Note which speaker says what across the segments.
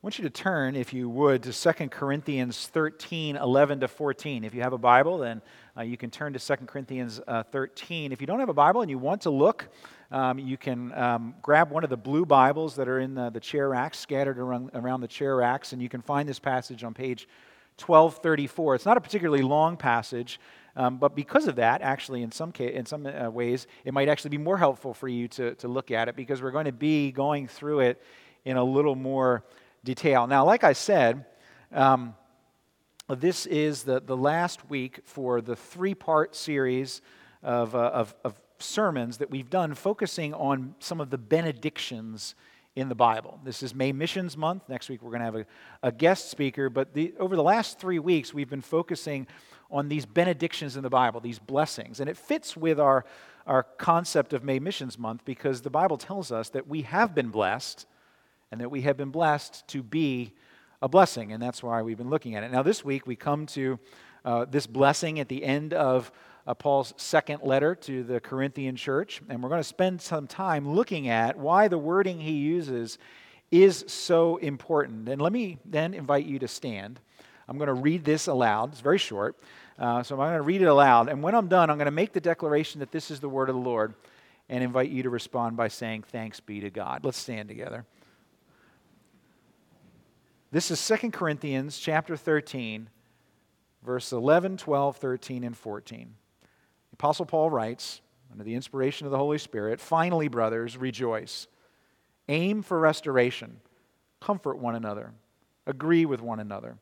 Speaker 1: I want you to turn, if you would, to 2 Corinthians 13, 11 to 14. If you have a Bible, then uh, you can turn to 2 Corinthians uh, 13. If you don't have a Bible and you want to look, um, you can um, grab one of the blue Bibles that are in the, the chair racks, scattered around, around the chair racks, and you can find this passage on page 1234. It's not a particularly long passage, um, but because of that, actually, in some, in some uh, ways, it might actually be more helpful for you to, to look at it because we're going to be going through it in a little more detail. Now, like I said, um, this is the, the last week for the three part series of, uh, of, of sermons that we've done focusing on some of the benedictions in the Bible. This is May Missions Month. Next week, we're going to have a, a guest speaker. But the, over the last three weeks, we've been focusing on these benedictions in the Bible, these blessings. And it fits with our, our concept of May Missions Month because the Bible tells us that we have been blessed and that we have been blessed to be a blessing. And that's why we've been looking at it. Now, this week we come to uh, this blessing at the end of uh, Paul's second letter to the Corinthian church. And we're going to spend some time looking at why the wording he uses is so important. And let me then invite you to stand. I'm going to read this aloud. It's very short. Uh, so I'm going to read it aloud. And when I'm done, I'm going to make the declaration that this is the word of the Lord and invite you to respond by saying, Thanks be to God. Let's stand together. This is 2 Corinthians chapter 13, verse 11, 12, 13, and 14. The Apostle Paul writes, under the inspiration of the Holy Spirit, Finally, brothers, rejoice. Aim for restoration. Comfort one another. Agree with one another.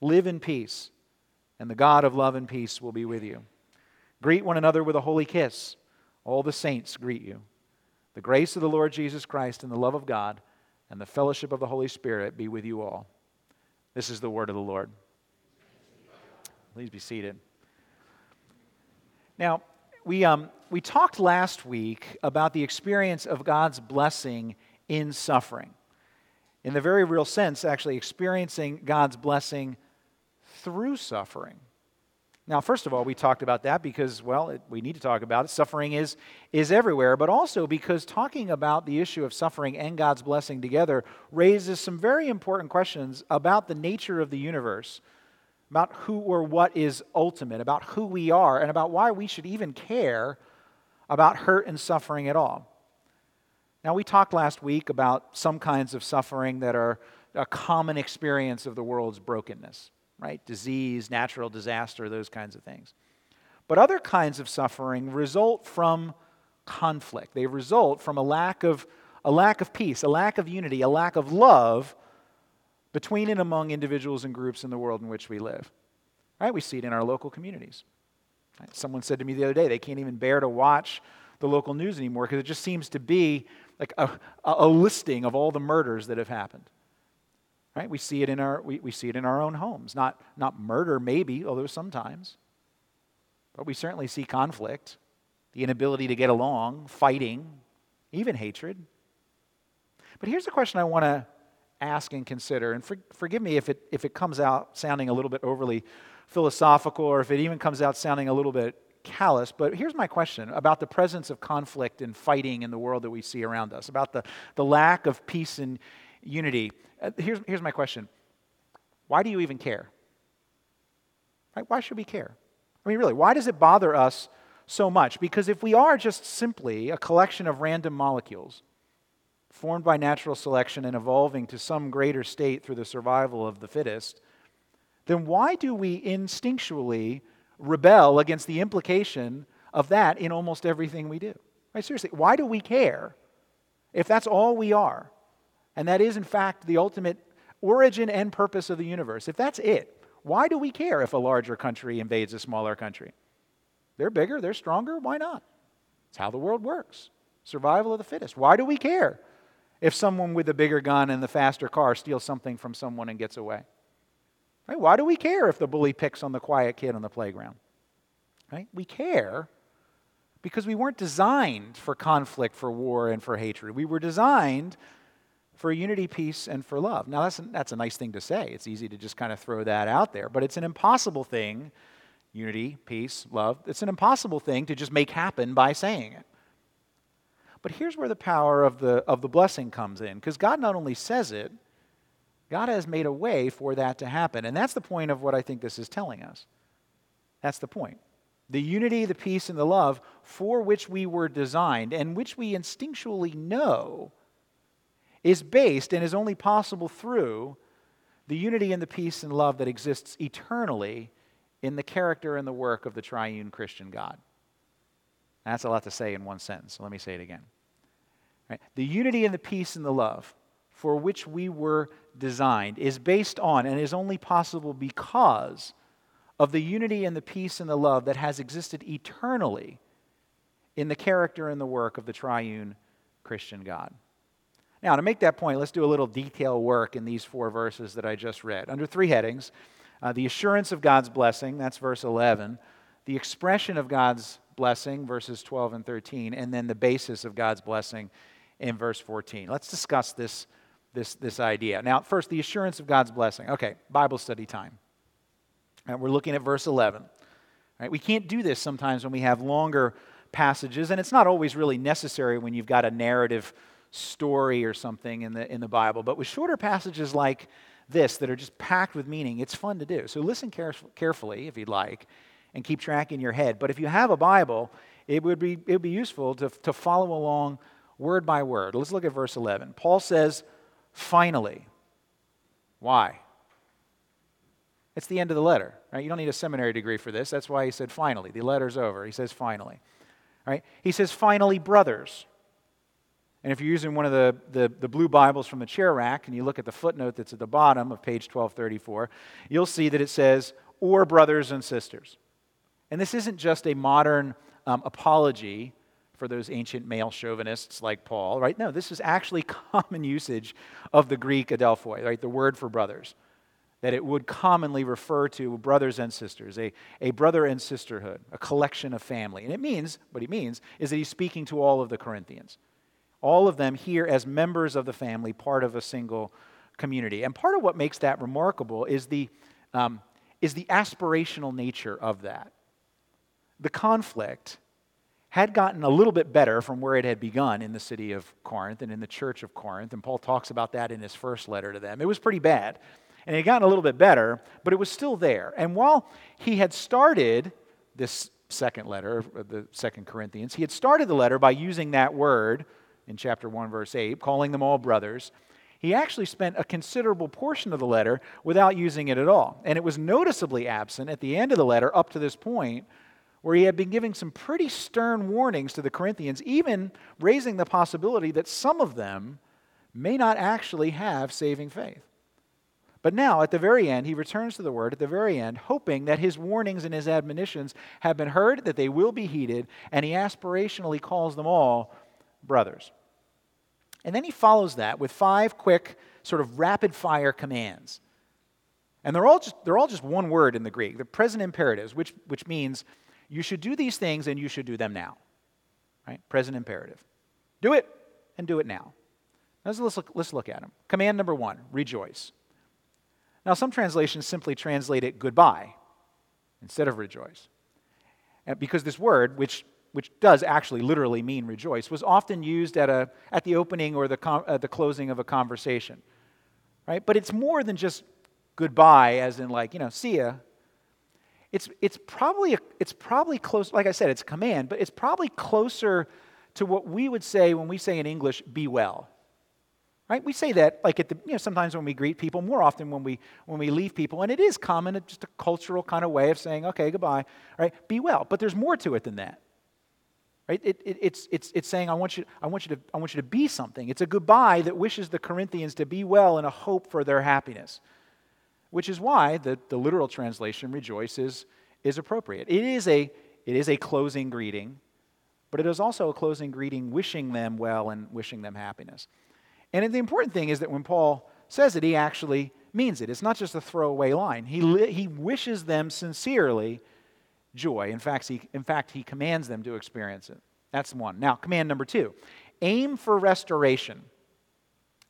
Speaker 1: Live in peace, and the God of love and peace will be with you. Greet one another with a holy kiss. All the saints greet you. The grace of the Lord Jesus Christ and the love of God and the fellowship of the Holy Spirit be with you all. This is the word of the Lord. Please be seated. Now, we, um, we talked last week about the experience of God's blessing in suffering. In the very real sense, actually experiencing God's blessing through suffering. Now, first of all, we talked about that because, well, it, we need to talk about it. Suffering is, is everywhere, but also because talking about the issue of suffering and God's blessing together raises some very important questions about the nature of the universe, about who or what is ultimate, about who we are, and about why we should even care about hurt and suffering at all. Now, we talked last week about some kinds of suffering that are a common experience of the world's brokenness right? Disease, natural disaster, those kinds of things. But other kinds of suffering result from conflict. They result from a lack of a lack of peace, a lack of unity, a lack of love between and among individuals and groups in the world in which we live. Right? We see it in our local communities. Right? Someone said to me the other day they can't even bear to watch the local news anymore because it just seems to be like a, a listing of all the murders that have happened. Right? We see it in our, we, we see it in our own homes. Not, not murder, maybe, although sometimes. But we certainly see conflict, the inability to get along, fighting, even hatred. But here's a question I want to ask and consider. And for, forgive me if it, if it comes out sounding a little bit overly philosophical or if it even comes out sounding a little bit callous, but here's my question about the presence of conflict and fighting in the world that we see around us, about the, the lack of peace and unity. Uh, here's, here's my question Why do you even care? Right? Why should we care? I mean, really, why does it bother us so much? Because if we are just simply a collection of random molecules formed by natural selection and evolving to some greater state through the survival of the fittest, then why do we instinctually rebel against the implication of that in almost everything we do? Right? Seriously, why do we care if that's all we are? And that is, in fact, the ultimate origin and purpose of the universe. If that's it, why do we care if a larger country invades a smaller country? They're bigger, they're stronger, why not? It's how the world works. Survival of the fittest. Why do we care if someone with a bigger gun and the faster car steals something from someone and gets away? Right? Why do we care if the bully picks on the quiet kid on the playground? Right? We care because we weren't designed for conflict, for war, and for hatred. We were designed for unity, peace, and for love. Now, that's that's a nice thing to say. It's easy to just kind of throw that out there, but it's an impossible thing unity, peace, love. It's an impossible thing to just make happen by saying it. But here's where the power of the, of the blessing comes in, because God not only says it, God has made a way for that to happen. And that's the point of what I think this is telling us. That's the point. The unity, the peace, and the love for which we were designed and which we instinctually know is based and is only possible through the unity and the peace and love that exists eternally in the character and the work of the triune Christian God. That's a lot to say in one sentence, so let me say it again. Right? The unity and the peace and the love for which we were designed is based on and is only possible because of the unity and the peace and the love that has existed eternally in the character and the work of the triune Christian God. Now, to make that point, let's do a little detail work in these four verses that I just read. Under three headings uh, the assurance of God's blessing, that's verse 11, the expression of God's blessing, verses 12 and 13, and then the basis of God's blessing in verse 14. Let's discuss this, this, this idea. Now, first, the assurance of God's blessing. Okay, Bible study time. We're looking at verse 11. Right? We can't do this sometimes when we have longer passages, and it's not always really necessary when you've got a narrative story or something in the, in the Bible. But with shorter passages like this that are just packed with meaning, it's fun to do. So listen carefully if you'd like and keep track in your head. But if you have a Bible, it would be, it would be useful to, to follow along word by word. Let's look at verse 11. Paul says, finally. Why? It's the end of the letter, right? You don't need a seminary degree for this. That's why he said finally. The letter's over. He says finally. Right? He says, finally, brothers. And if you're using one of the, the, the, blue Bibles from the chair rack and you look at the footnote that's at the bottom of page 1234, you'll see that it says, or brothers and sisters. And this isn't just a modern um, apology for those ancient male chauvinists like Paul, right? No, this is actually common usage of the Greek adelphoi, right? The word for brothers. That it would commonly refer to brothers and sisters, a, a brother and sisterhood, a collection of family. And it means, what he means, is that he's speaking to all of the Corinthians all of them here as members of the family, part of a single community. And part of what makes that remarkable is the, um, is the aspirational nature of that. The conflict had gotten a little bit better from where it had begun in the city of Corinth and in the church of Corinth, and Paul talks about that in his first letter to them. It was pretty bad. And it had gotten a little bit better, but it was still there. And while he had started this second letter, the second Corinthians, he had started the letter by using that word in chapter 1, verse 8, calling them all brothers, he actually spent a considerable portion of the letter without using it at all. And it was noticeably absent at the end of the letter up to this point, where he had been giving some pretty stern warnings to the Corinthians, even raising the possibility that some of them may not actually have saving faith. But now, at the very end, he returns to the word at the very end, hoping that his warnings and his admonitions have been heard, that they will be heeded, and he aspirationally calls them all brothers. And then he follows that with five quick, sort of rapid fire commands. And they're all just, they're all just one word in the Greek. They're present imperatives, which, which means you should do these things and you should do them now. Right? Present imperative. Do it and do it now. Let's look, let's look at them. Command number one rejoice. Now, some translations simply translate it goodbye instead of rejoice. Because this word, which which does actually literally mean rejoice, was often used at, a, at the opening or the, com, uh, the closing of a conversation. Right? But it's more than just goodbye, as in, like, you know, see ya. It's, it's, probably, a, it's probably close, like I said, it's command, but it's probably closer to what we would say when we say in English, be well. Right? We say that like at the, you know, sometimes when we greet people, more often when we, when we leave people, and it is common, just a cultural kind of way of saying, okay, goodbye, right? Be well. But there's more to it than that. Right? It, it, it's, it's, it's saying, I want, you, I, want you to, I want you to be something. It's a goodbye that wishes the Corinthians to be well and a hope for their happiness, which is why the, the literal translation, rejoice, is, is appropriate. It is, a, it is a closing greeting, but it is also a closing greeting wishing them well and wishing them happiness. And the important thing is that when Paul says it, he actually means it. It's not just a throwaway line. He, he wishes them sincerely joy. In fact, he, in fact, he commands them to experience it. That's one. Now, command number two aim for restoration.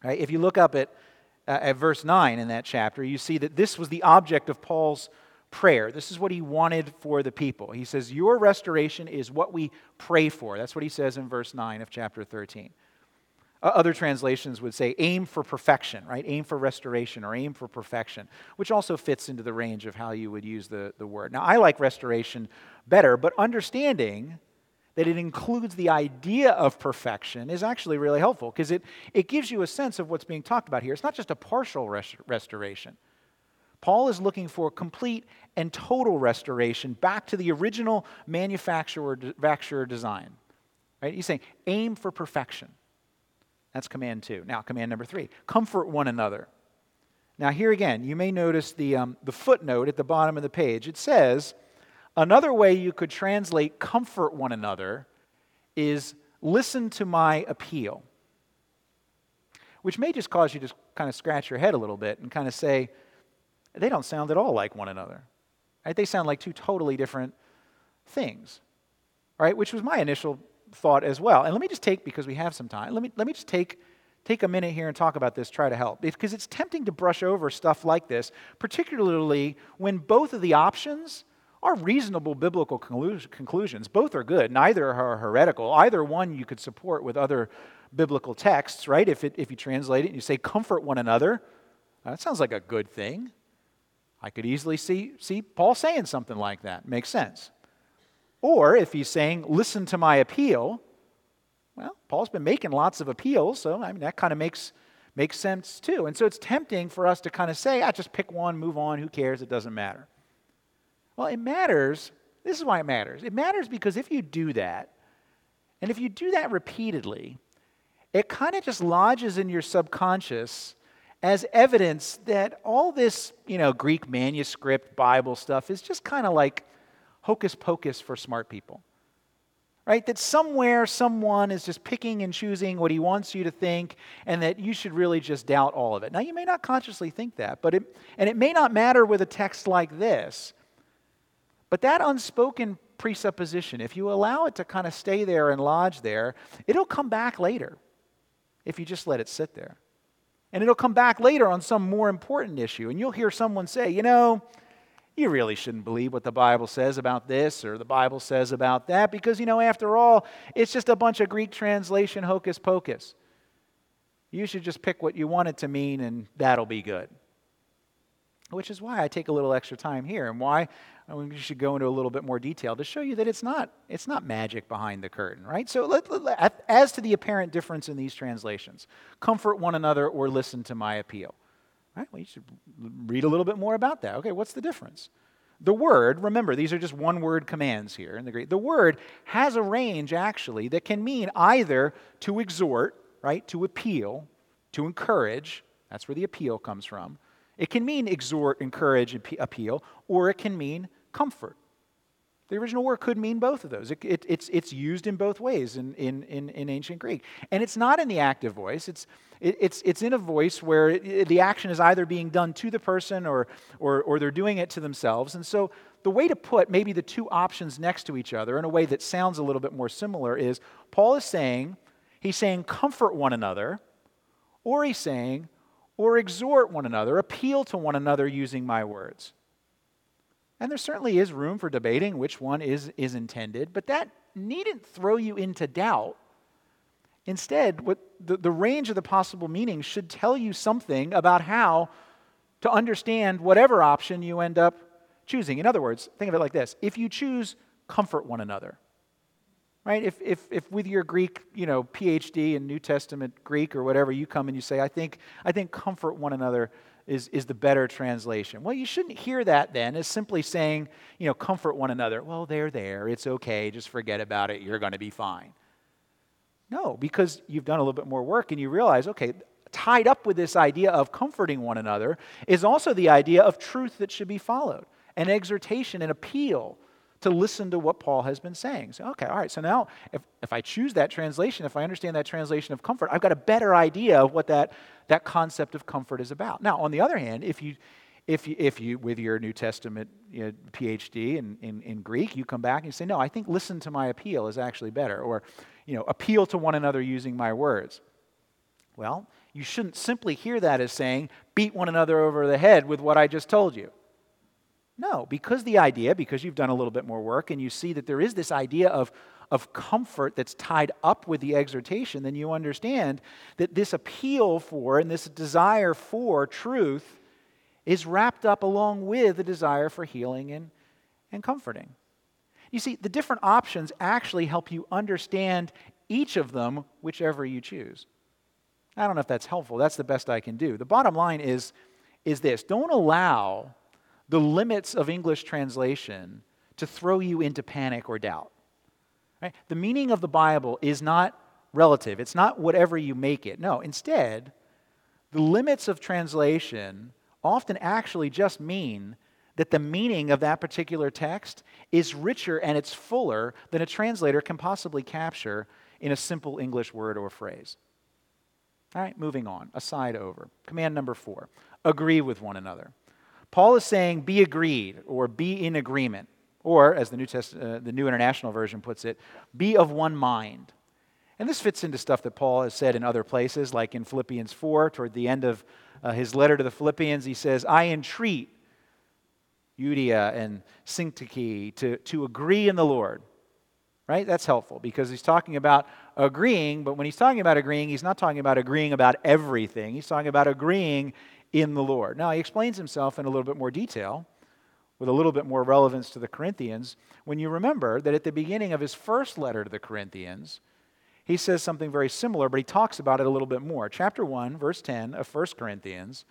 Speaker 1: Right? If you look up at, uh, at verse 9 in that chapter, you see that this was the object of Paul's prayer. This is what he wanted for the people. He says, Your restoration is what we pray for. That's what he says in verse 9 of chapter 13. Uh, other translations would say aim for perfection, right? Aim for restoration or aim for perfection, which also fits into the range of how you would use the, the word. Now, I like restoration better, but understanding that it includes the idea of perfection is actually really helpful because it, it gives you a sense of what's being talked about here. It's not just a partial rest- restoration. Paul is looking for complete and total restoration back to the original manufacturer, manufacturer design. Right? He's saying, aim for perfection. That's command two. Now, command number three comfort one another. Now, here again, you may notice the, um, the footnote at the bottom of the page. It says, another way you could translate comfort one another is listen to my appeal, which may just cause you to kind of scratch your head a little bit and kind of say, they don't sound at all like one another. Right? They sound like two totally different things. Right? Which was my initial thought as well. And let me just take, because we have some time, let me, let me just take, take a minute here and talk about this, try to help. Because it's tempting to brush over stuff like this, particularly when both of the options are reasonable biblical conclusions. Both are good. Neither are heretical. Either one you could support with other biblical texts, right? If, it, if you translate it and you say, comfort one another, uh, that sounds like a good thing. I could easily see, see Paul saying something like that. Makes sense. Or if he's saying, listen to my appeal, well, Paul's been making lots of appeals, so I mean, that kind of makes, makes sense too. And so it's tempting for us to kind of say, I ah, just pick one, move on, who cares, it doesn't matter. Well, it matters. This is why it matters. It matters because if you do that, and if you do that repeatedly, it kind of just lodges in your subconscious as evidence that all this, you know, Greek manuscript Bible stuff is just kind of like hocus pocus for smart people. Right? That somewhere someone is just picking and choosing what he wants you to think, and that you should really just doubt all of it. Now, you may not consciously think that, but it, and it may not matter with a text like this, but that unspoken presupposition, if you allow it to kind of stay there and lodge there, it'll come back later if you just let it sit there. And it'll come back later on some more important issue, and you'll hear someone say, you know, you really shouldn't believe what the Bible says about this or the Bible says about that because, you know, after all, it's just a bunch of Greek translation hocus pocus. You should just pick what you want it to mean and that'll be good. Which is why I take a little extra time here and why we should go into a little bit more detail to show you that it's not, it's not magic behind the curtain, right? So, let, let, as to the apparent difference in these translations, comfort one another or listen to my appeal. Right? Well, you should read a little bit more about that. Okay, what's the difference? The word, remember, these are just one word commands here in the Greek. The word has a range actually that can mean either to exhort, right, to appeal, to encourage. That's where the appeal comes from. It can mean exhort, encourage, appeal, or it can mean comfort. The original word could mean both of those. It, it, it's, it's used in both ways in, in, in, in, ancient Greek. And it's not in the active voice, it's, it, it's, it's in a voice where the action is either being done to the person or, or, or they're doing it to themselves. And so the way to put maybe the two options next to each other in a way that sounds a little bit more similar is Paul is saying, he's saying, comfort one another, or he's saying, or exhort one another, appeal to one another using my words. And there certainly is room for debating which one is, is intended, but that needn't throw you into doubt. Instead, what the, the range of the possible meanings should tell you something about how to understand whatever option you end up choosing. In other words, think of it like this if you choose comfort one another, right? If, if, if with your Greek, you know, PhD in New Testament Greek or whatever, you come and you say, I think, I think comfort one another is, is the better translation. Well, you shouldn't hear that then as simply saying, you know, comfort one another. Well, they're there. It's okay. Just forget about it. You're going to be fine. No, because you've done a little bit more work and you realize, okay, tied up with this idea of comforting one another is also the idea of truth that should be followed, an exhortation, an appeal to listen to what Paul has been saying. So, okay, all right, so now if, if I choose that translation, if I understand that translation of comfort, I've got a better idea of what that, that concept of comfort is about. Now, on the other hand, if you, if you, if you with your New Testament you know, PhD in, in, in Greek, you come back and you say, no, I think listen to my appeal is actually better, or, you know, appeal to one another using my words. Well, you shouldn't simply hear that as saying, beat one another over the head with what I just told you. No, because the idea, because you've done a little bit more work and you see that there is this idea of, of comfort that's tied up with the exhortation, then you understand that this appeal for and this desire for truth is wrapped up along with the desire for healing and, and comforting. You see, the different options actually help you understand each of them, whichever you choose. I don't know if that's helpful. That's the best I can do. The bottom line is, is this don't allow the limits of English translation to throw you into panic or doubt. Right? The meaning of the Bible is not relative, it's not whatever you make it. No, instead, the limits of translation often actually just mean that the meaning of that particular text is richer and it's fuller than a translator can possibly capture in a simple English word or phrase. All right, moving on. Aside over. Command number four agree with one another. Paul is saying be agreed or be in agreement. Or, as the New, Test, uh, the New International Version puts it, be of one mind. And this fits into stuff that Paul has said in other places, like in Philippians 4, toward the end of uh, his letter to the Philippians. He says, I entreat Euodia and Syntyche to, to agree in the Lord. Right? That's helpful because he's talking about agreeing, but when he's talking about agreeing, he's not talking about agreeing about everything. He's talking about agreeing in the Lord. Now, he explains himself in a little bit more detail with a little bit more relevance to the Corinthians when you remember that at the beginning of his first letter to the Corinthians, he says something very similar, but he talks about it a little bit more. Chapter 1, verse 10 of 1 Corinthians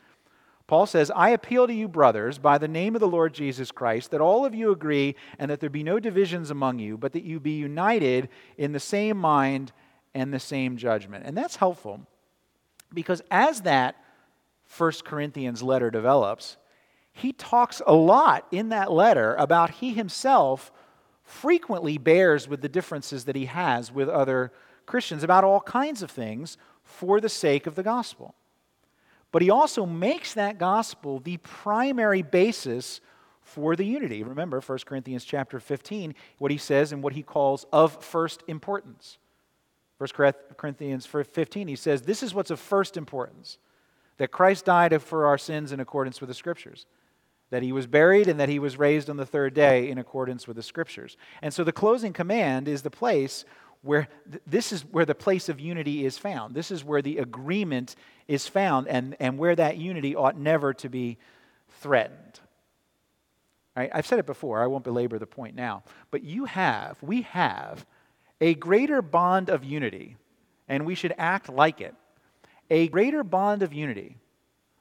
Speaker 1: Paul says, I appeal to you, brothers, by the name of the Lord Jesus Christ, that all of you agree and that there be no divisions among you, but that you be united in the same mind and the same judgment. And that's helpful because as that First Corinthians letter develops, he talks a lot in that letter about he himself frequently bears with the differences that he has with other Christians about all kinds of things for the sake of the gospel. But he also makes that gospel the primary basis for the unity. Remember 1 Corinthians chapter 15, what he says and what he calls of first importance. 1 Corinthians 15, he says, This is what's of first importance that Christ died for our sins in accordance with the Scriptures, that he was buried, and that he was raised on the third day in accordance with the Scriptures. And so the closing command is the place where th- this is where the place of unity is found. This is where the agreement is found and, and where that unity ought never to be threatened. Right? I've said it before, I won't belabor the point now. But you have, we have, a greater bond of unity, and we should act like it. A greater bond of unity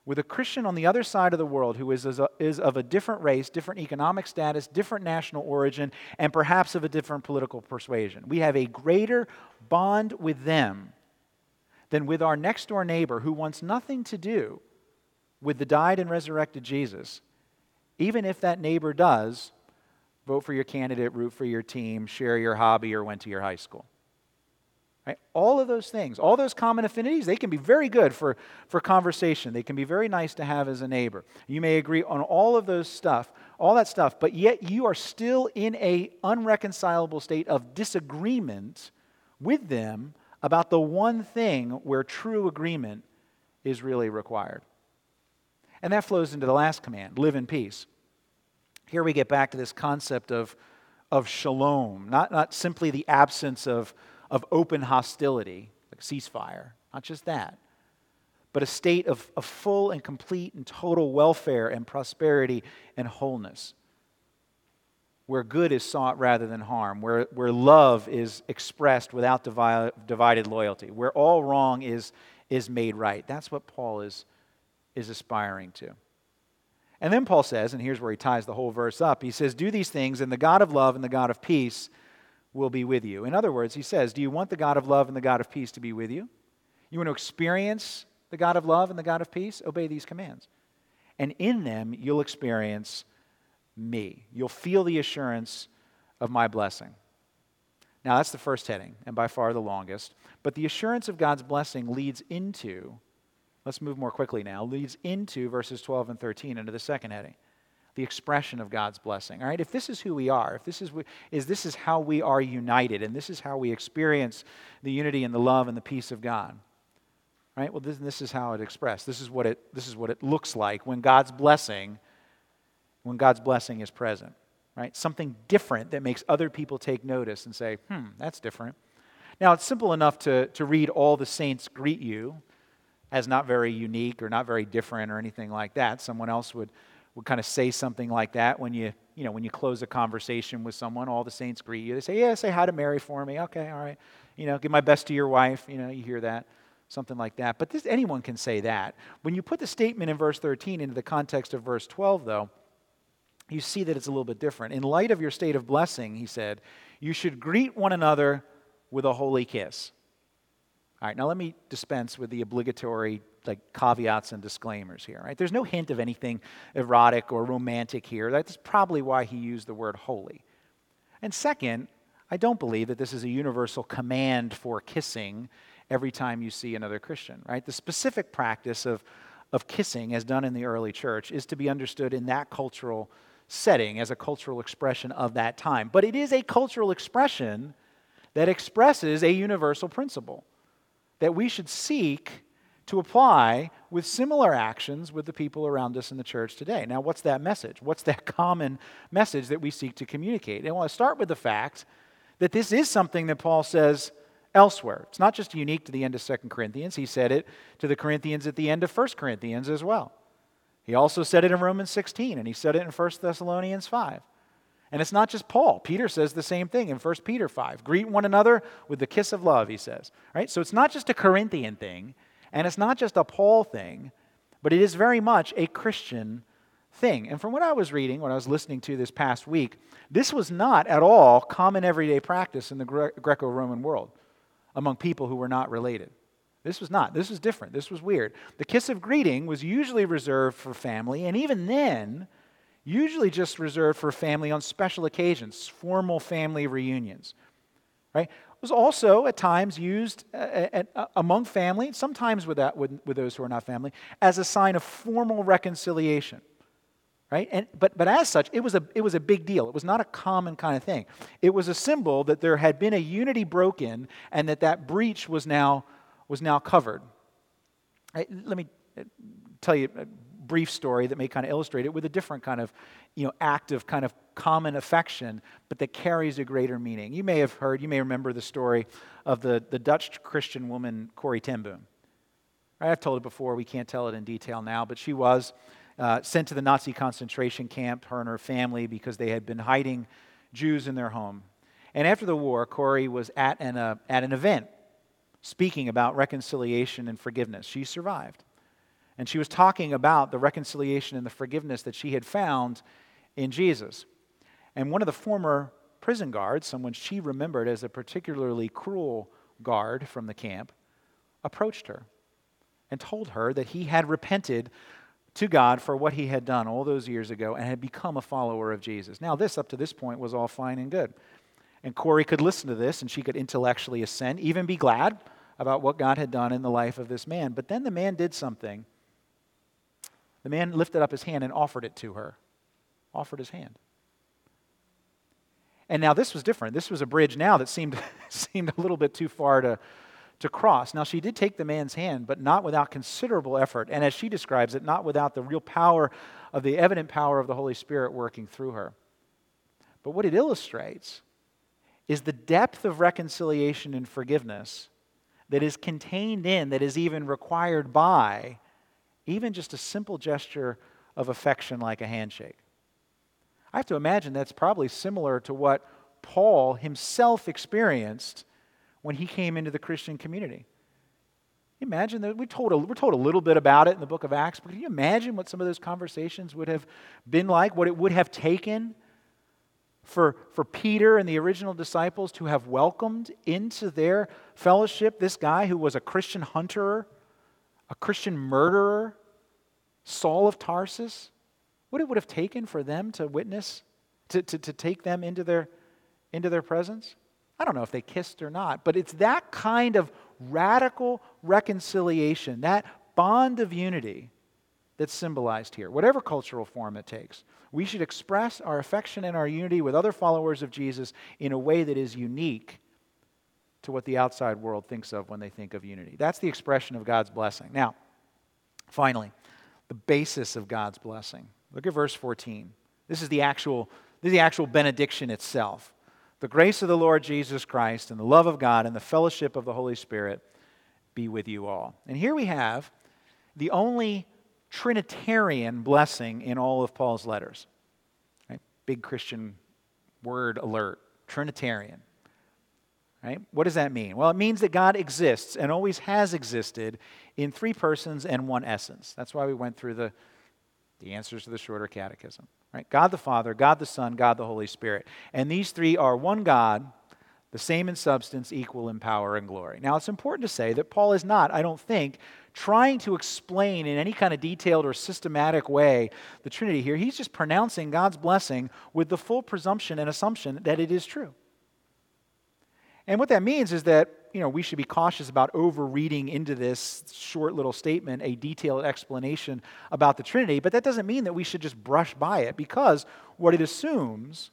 Speaker 1: with a Christian on the other side of the world who is, is of a different race, different economic status, different national origin, and perhaps of a different political persuasion. We have a greater bond with them than with our next door neighbor who wants nothing to do with the died and resurrected Jesus, even if that neighbor does vote for your candidate, root for your team, share your hobby, or went to your high school. Right? All of those things, all those common affinities, they can be very good for, for conversation. They can be very nice to have as a neighbor. You may agree on all of those stuff, all that stuff, but yet you are still in a unreconcilable state of disagreement with them about the one thing where true agreement is really required. And that flows into the last command live in peace. Here we get back to this concept of, of shalom, not, not simply the absence of of open hostility, like ceasefire. Not just that, but a state of, of full and complete and total welfare and prosperity and wholeness, where good is sought rather than harm, where, where love is expressed without divi- divided loyalty, where all wrong is, is made right. That's what Paul is, is aspiring to. And then Paul says, and here's where he ties the whole verse up he says, Do these things, and the God of love and the God of peace will be with you. In other words, he says, Do you want the God of love and the God of peace to be with you? You want to experience the God of love and the God of peace? Obey these commands. And in them, you'll experience me. You'll feel the assurance of my blessing. Now, that's the first heading, and by far the longest. But the assurance of God's blessing leads into, let's move more quickly now, leads into verses 12 and 13 into the second heading the expression of God's blessing. All right, if this is who we are, if this is, is this is how we are united, and this is how we experience the unity and the love and the peace of God, right? Well, this, this is how it expressed. This is what it this is what it looks like when God's blessing, when God's blessing is present. right? Something different that makes other people take notice and say, hmm, that's different. Now, it's simple enough to, to read all the saints greet you as not very unique or not very different or anything like that. Someone else would, would kind of say something like that when you, you know, when you close a conversation with someone, all the saints greet you. They say, yeah, say hi to Mary for me. Okay, all right. You know, give my best to your wife. You know, you hear that something like that. But this, anyone can say that. When you put the statement in verse 13 into the context of verse 12, though, you see that it's a little bit different. In light of your state of blessing, he said, you should greet one another with a holy kiss. All right, now let me dispense with the obligatory like caveats and disclaimers here. Right? There's no hint of anything erotic or romantic here. That's probably why he used the word holy. And second, I don't believe that this is a universal command for kissing every time you see another Christian, right? The specific practice of, of kissing, as done in the early church, is to be understood in that cultural setting as a cultural expression of that time. But it is a cultural expression that expresses a universal principle that we should seek to apply with similar actions with the people around us in the church today. Now, what's that message? What's that common message that we seek to communicate? And I want to start with the fact that this is something that Paul says elsewhere. It's not just unique to the end of 2 Corinthians, he said it to the Corinthians at the end of 1 Corinthians as well. He also said it in Romans 16, and he said it in 1 Thessalonians 5. And it's not just Paul. Peter says the same thing in 1 Peter 5. Greet one another with the kiss of love, he says. Right? So it's not just a Corinthian thing, and it's not just a Paul thing, but it is very much a Christian thing. And from what I was reading, what I was listening to this past week, this was not at all common everyday practice in the Gre- Greco Roman world among people who were not related. This was not. This was different. This was weird. The kiss of greeting was usually reserved for family, and even then, usually just reserved for family on special occasions, formal family reunions. Right? Was also at times used uh, uh, among family, sometimes with, that, with, with those who are not family, as a sign of formal reconciliation. Right? And, but, but as such, it was, a, it was a big deal. It was not a common kind of thing. It was a symbol that there had been a unity broken and that that breach was now, was now covered. Let me uh, tell you a brief story that may kind of illustrate it with a different kind of you know, act of kind of common affection, but that carries a greater meaning. You may have heard, you may remember the story of the, the Dutch Christian woman, Corrie ten Boom. Right? I've told it before, we can't tell it in detail now, but she was uh, sent to the Nazi concentration camp, her and her family, because they had been hiding Jews in their home. And after the war, Corrie was at an, uh, at an event speaking about reconciliation and forgiveness. She survived. And she was talking about the reconciliation and the forgiveness that she had found in Jesus. And one of the former prison guards, someone she remembered as a particularly cruel guard from the camp, approached her and told her that he had repented to God for what he had done all those years ago and had become a follower of Jesus. Now, this up to this point was all fine and good. And Corrie could listen to this and she could intellectually assent, even be glad about what God had done in the life of this man. But then the man did something. The man lifted up his hand and offered it to her, offered his hand. And now this was different. This was a bridge now that seemed, seemed a little bit too far to, to cross. Now, she did take the man's hand, but not without considerable effort. And as she describes it, not without the real power of the evident power of the Holy Spirit working through her. But what it illustrates is the depth of reconciliation and forgiveness that is contained in, that is even required by, even just a simple gesture of affection like a handshake. I have to imagine that's probably similar to what Paul himself experienced when he came into the Christian community. Imagine that we told a, we're told a little bit about it in the book of Acts, but can you imagine what some of those conversations would have been like, what it would have taken for, for Peter and the original disciples to have welcomed into their fellowship this guy who was a Christian hunter, a Christian murderer, Saul of Tarsus? What it would have taken for them to witness, to, to, to take them into their, into their presence? I don't know if they kissed or not, but it's that kind of radical reconciliation, that bond of unity that's symbolized here, whatever cultural form it takes. We should express our affection and our unity with other followers of Jesus in a way that is unique to what the outside world thinks of when they think of unity. That's the expression of God's blessing. Now, finally, the basis of God's blessing. Look at verse 14. This is the actual This is the actual benediction itself. The grace of the Lord Jesus Christ and the love of God and the fellowship of the Holy Spirit be with you all. And here we have the only Trinitarian blessing in all of Paul's letters. Right? Big Christian word alert Trinitarian. Right? What does that mean? Well, it means that God exists and always has existed in three persons and one essence. That's why we went through the, the answers to the shorter catechism. Right? God the Father, God the Son, God the Holy Spirit. And these three are one God, the same in substance, equal in power and glory. Now, it's important to say that Paul is not, I don't think, trying to explain in any kind of detailed or systematic way the Trinity here. He's just pronouncing God's blessing with the full presumption and assumption that it is true. And what that means is that you know, we should be cautious about overreading into this short little statement a detailed explanation about the Trinity, but that doesn't mean that we should just brush by it because what it assumes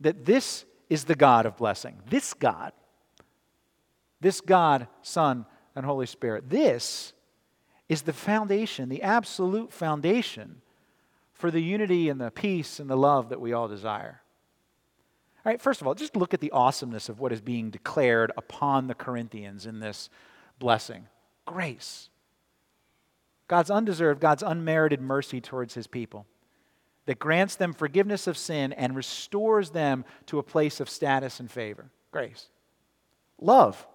Speaker 1: that this is the God of blessing. This God, this God, Son, and Holy Spirit, this is the foundation, the absolute foundation for the unity and the peace and the love that we all desire. All right, first of all, just look at the awesomeness of what is being declared upon the Corinthians in this blessing grace. God's undeserved, God's unmerited mercy towards his people that grants them forgiveness of sin and restores them to a place of status and favor. Grace. Love.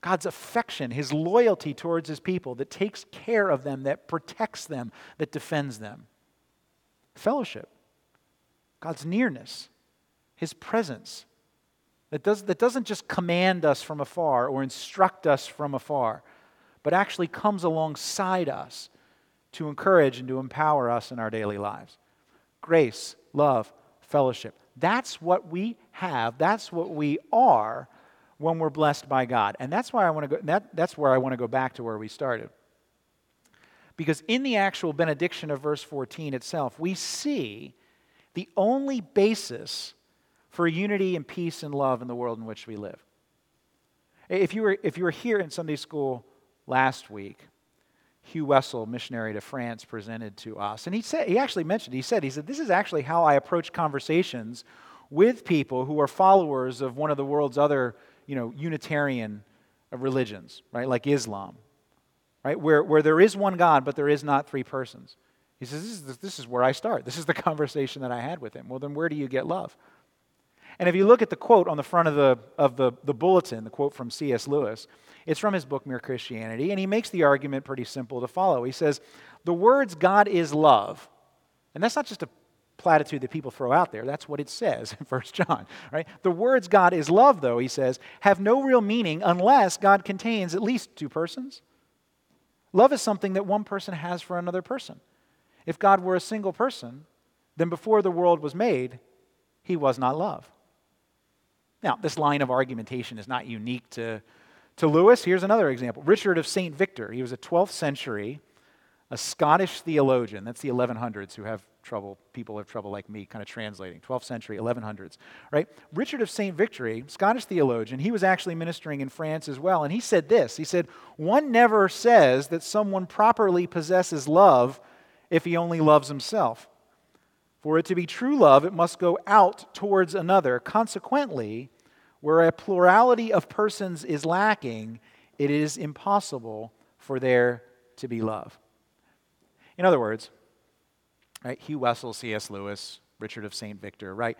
Speaker 1: God's affection, his loyalty towards his people that takes care of them, that protects them, that defends them. Fellowship. God's nearness his presence that, does, that doesn't just command us from afar or instruct us from afar, but actually comes alongside us to encourage and to empower us in our daily lives. Grace, love, fellowship. That's what we have. That's what we are when we're blessed by God. And that's why I want to go that, that's where I want to go back to where we started. Because in the actual benediction of verse 14 itself, we see the only basis for unity and peace and love in the world in which we live. If you were, if you were here in Sunday school last week, Hugh Wessel, missionary to France, presented to us. And he said, he actually mentioned, he said, he said, this is actually how I approach conversations with people who are followers of one of the world's other, you know, Unitarian uh, religions, right? Like Islam, right? Where, where there is one God, but there is not three persons. He says, this is, this is where I start. This is the conversation that I had with him. Well, then where do you get love? And if you look at the quote on the front of the, of the, the bulletin, the quote from C.S. Lewis, it's from his book, Mere Christianity, and he makes the argument pretty simple to follow. He says, The words God is love, and that's not just a platitude that people throw out there. That's what it says in 1 John, right? The words God is love, though, he says, have no real meaning unless God contains at least two persons. Love is something that one person has for another person. If God were a single person, then before the world was made, he was not love. Now, this line of argumentation is not unique to, to Lewis. Here's another example Richard of St. Victor. He was a 12th century, a Scottish theologian. That's the 1100s who have trouble, people have trouble like me kind of translating. 12th century, 1100s, right? Richard of St. Victor, Scottish theologian, he was actually ministering in France as well. And he said this He said, One never says that someone properly possesses love if he only loves himself. For it to be true love, it must go out towards another. Consequently, where a plurality of persons is lacking, it is impossible for there to be love. In other words, right, Hugh Wessel, C.S. Lewis, Richard of St. Victor, right?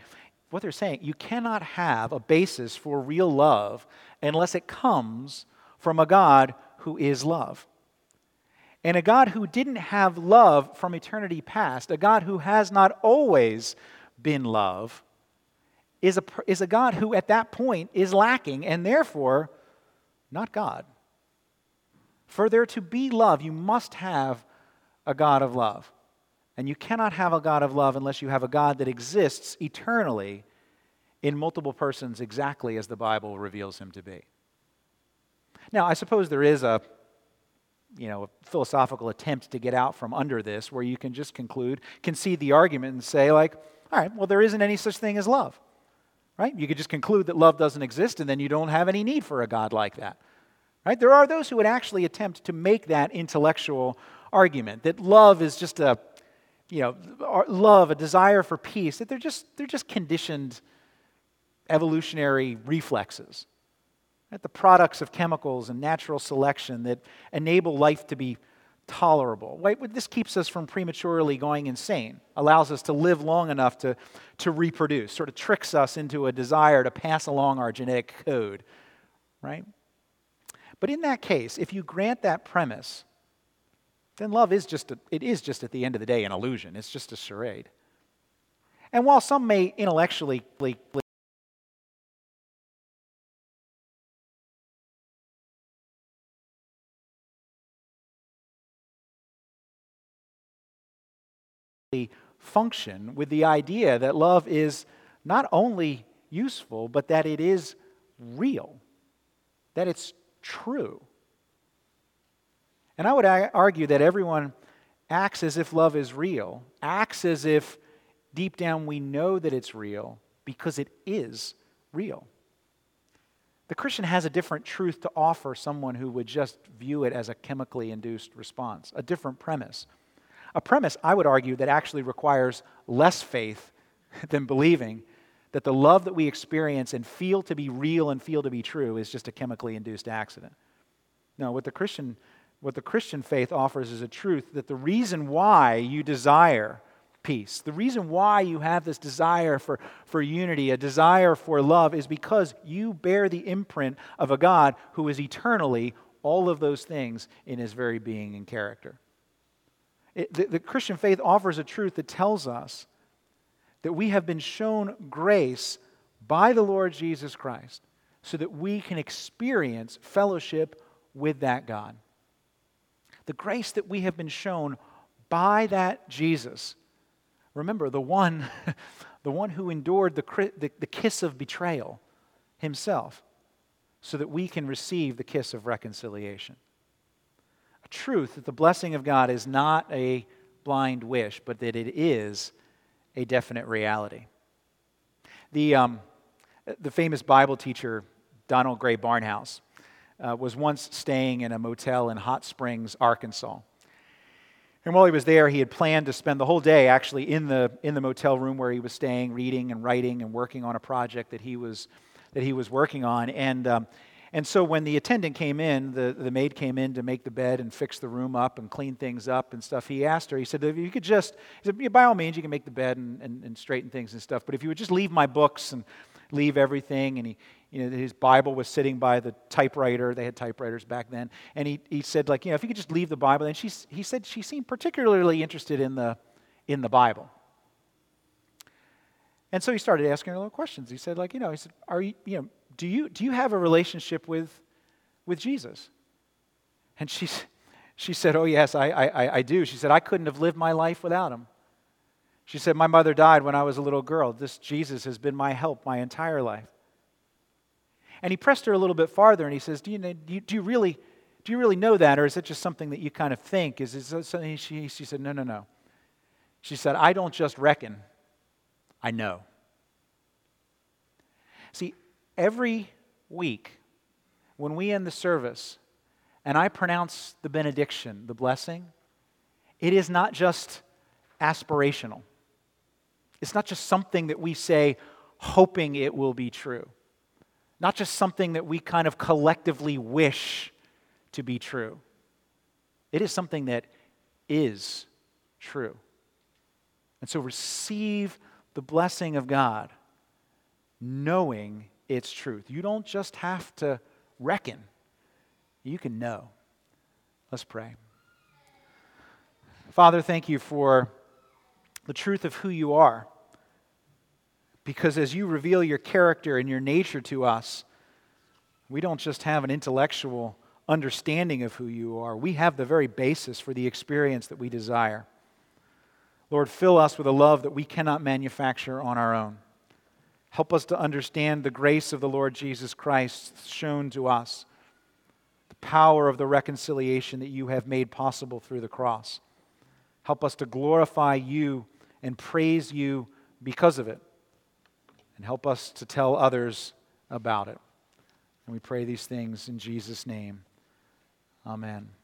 Speaker 1: What they're saying, you cannot have a basis for real love unless it comes from a God who is love. And a God who didn't have love from eternity past, a God who has not always been love, is a, is a God who at that point is lacking and therefore not God. For there to be love, you must have a God of love. And you cannot have a God of love unless you have a God that exists eternally in multiple persons exactly as the Bible reveals him to be. Now, I suppose there is a you know, a philosophical attempt to get out from under this where you can just conclude, concede the argument and say, like, all right, well, there isn't any such thing as love. Right? You could just conclude that love doesn't exist and then you don't have any need for a God like that. Right? There are those who would actually attempt to make that intellectual argument that love is just a you know, love, a desire for peace, that they're just, they're just conditioned evolutionary reflexes. Right? The products of chemicals and natural selection that enable life to be tolerable. Right? This keeps us from prematurely going insane, allows us to live long enough to, to reproduce, sort of tricks us into a desire to pass along our genetic code. Right? But in that case, if you grant that premise, then love is just, a, it is just at the end of the day an illusion. It's just a charade. And while some may intellectually function with the idea that love is not only useful, but that it is real, that it's true. And I would argue that everyone acts as if love is real, acts as if deep down we know that it's real because it is real. The Christian has a different truth to offer someone who would just view it as a chemically induced response, a different premise. A premise, I would argue, that actually requires less faith than believing that the love that we experience and feel to be real and feel to be true is just a chemically induced accident. No, what the Christian, what the Christian faith offers is a truth that the reason why you desire peace, the reason why you have this desire for, for unity, a desire for love, is because you bear the imprint of a God who is eternally all of those things in his very being and character. It, the, the Christian faith offers a truth that tells us that we have been shown grace by the Lord Jesus Christ so that we can experience fellowship with that God. The grace that we have been shown by that Jesus. Remember, the one, the one who endured the, the, the kiss of betrayal himself so that we can receive the kiss of reconciliation truth that the blessing of God is not a blind wish, but that it is a definite reality. The, um, the famous Bible teacher, Donald Grey Barnhouse, uh, was once staying in a motel in Hot Springs, Arkansas. And while he was there, he had planned to spend the whole day actually in the, in the motel room where he was staying, reading and writing and working on a project that he was, that he was working on. And um, and so when the attendant came in, the, the maid came in to make the bed and fix the room up and clean things up and stuff, he asked her, he said, if you could just, he said, by all means, you can make the bed and, and, and straighten things and stuff, but if you would just leave my books and leave everything, and he, you know, his Bible was sitting by the typewriter. They had typewriters back then. And he, he said, like, you know, if you could just leave the Bible. And she, he said she seemed particularly interested in the, in the Bible. And so he started asking her little questions. He said, like, you know, he said, are you, you know, do you, do you have a relationship with, with Jesus? And she, she said, Oh, yes, I, I, I do. She said, I couldn't have lived my life without him. She said, My mother died when I was a little girl. This Jesus has been my help my entire life. And he pressed her a little bit farther and he says, Do you, do you, do you really, do you really know that, or is it just something that you kind of think? Is it something? She, she said, No, no, no. She said, I don't just reckon, I know. See, every week when we end the service and I pronounce the benediction, the blessing, it is not just aspirational. It's not just something that we say hoping it will be true. Not just something that we kind of collectively wish to be true. It is something that is true. And so receive the blessing of God, knowing its truth. You don't just have to reckon, you can know. Let's pray. Father, thank you for the truth of who you are. Because as you reveal your character and your nature to us, we don't just have an intellectual understanding of who you are, we have the very basis for the experience that we desire. Lord, fill us with a love that we cannot manufacture on our own. Help us to understand the grace of the Lord Jesus Christ shown to us, the power of the reconciliation that you have made possible through the cross. Help us to glorify you and praise you because of it. And help us to tell others about it. And we pray these things in Jesus' name. Amen.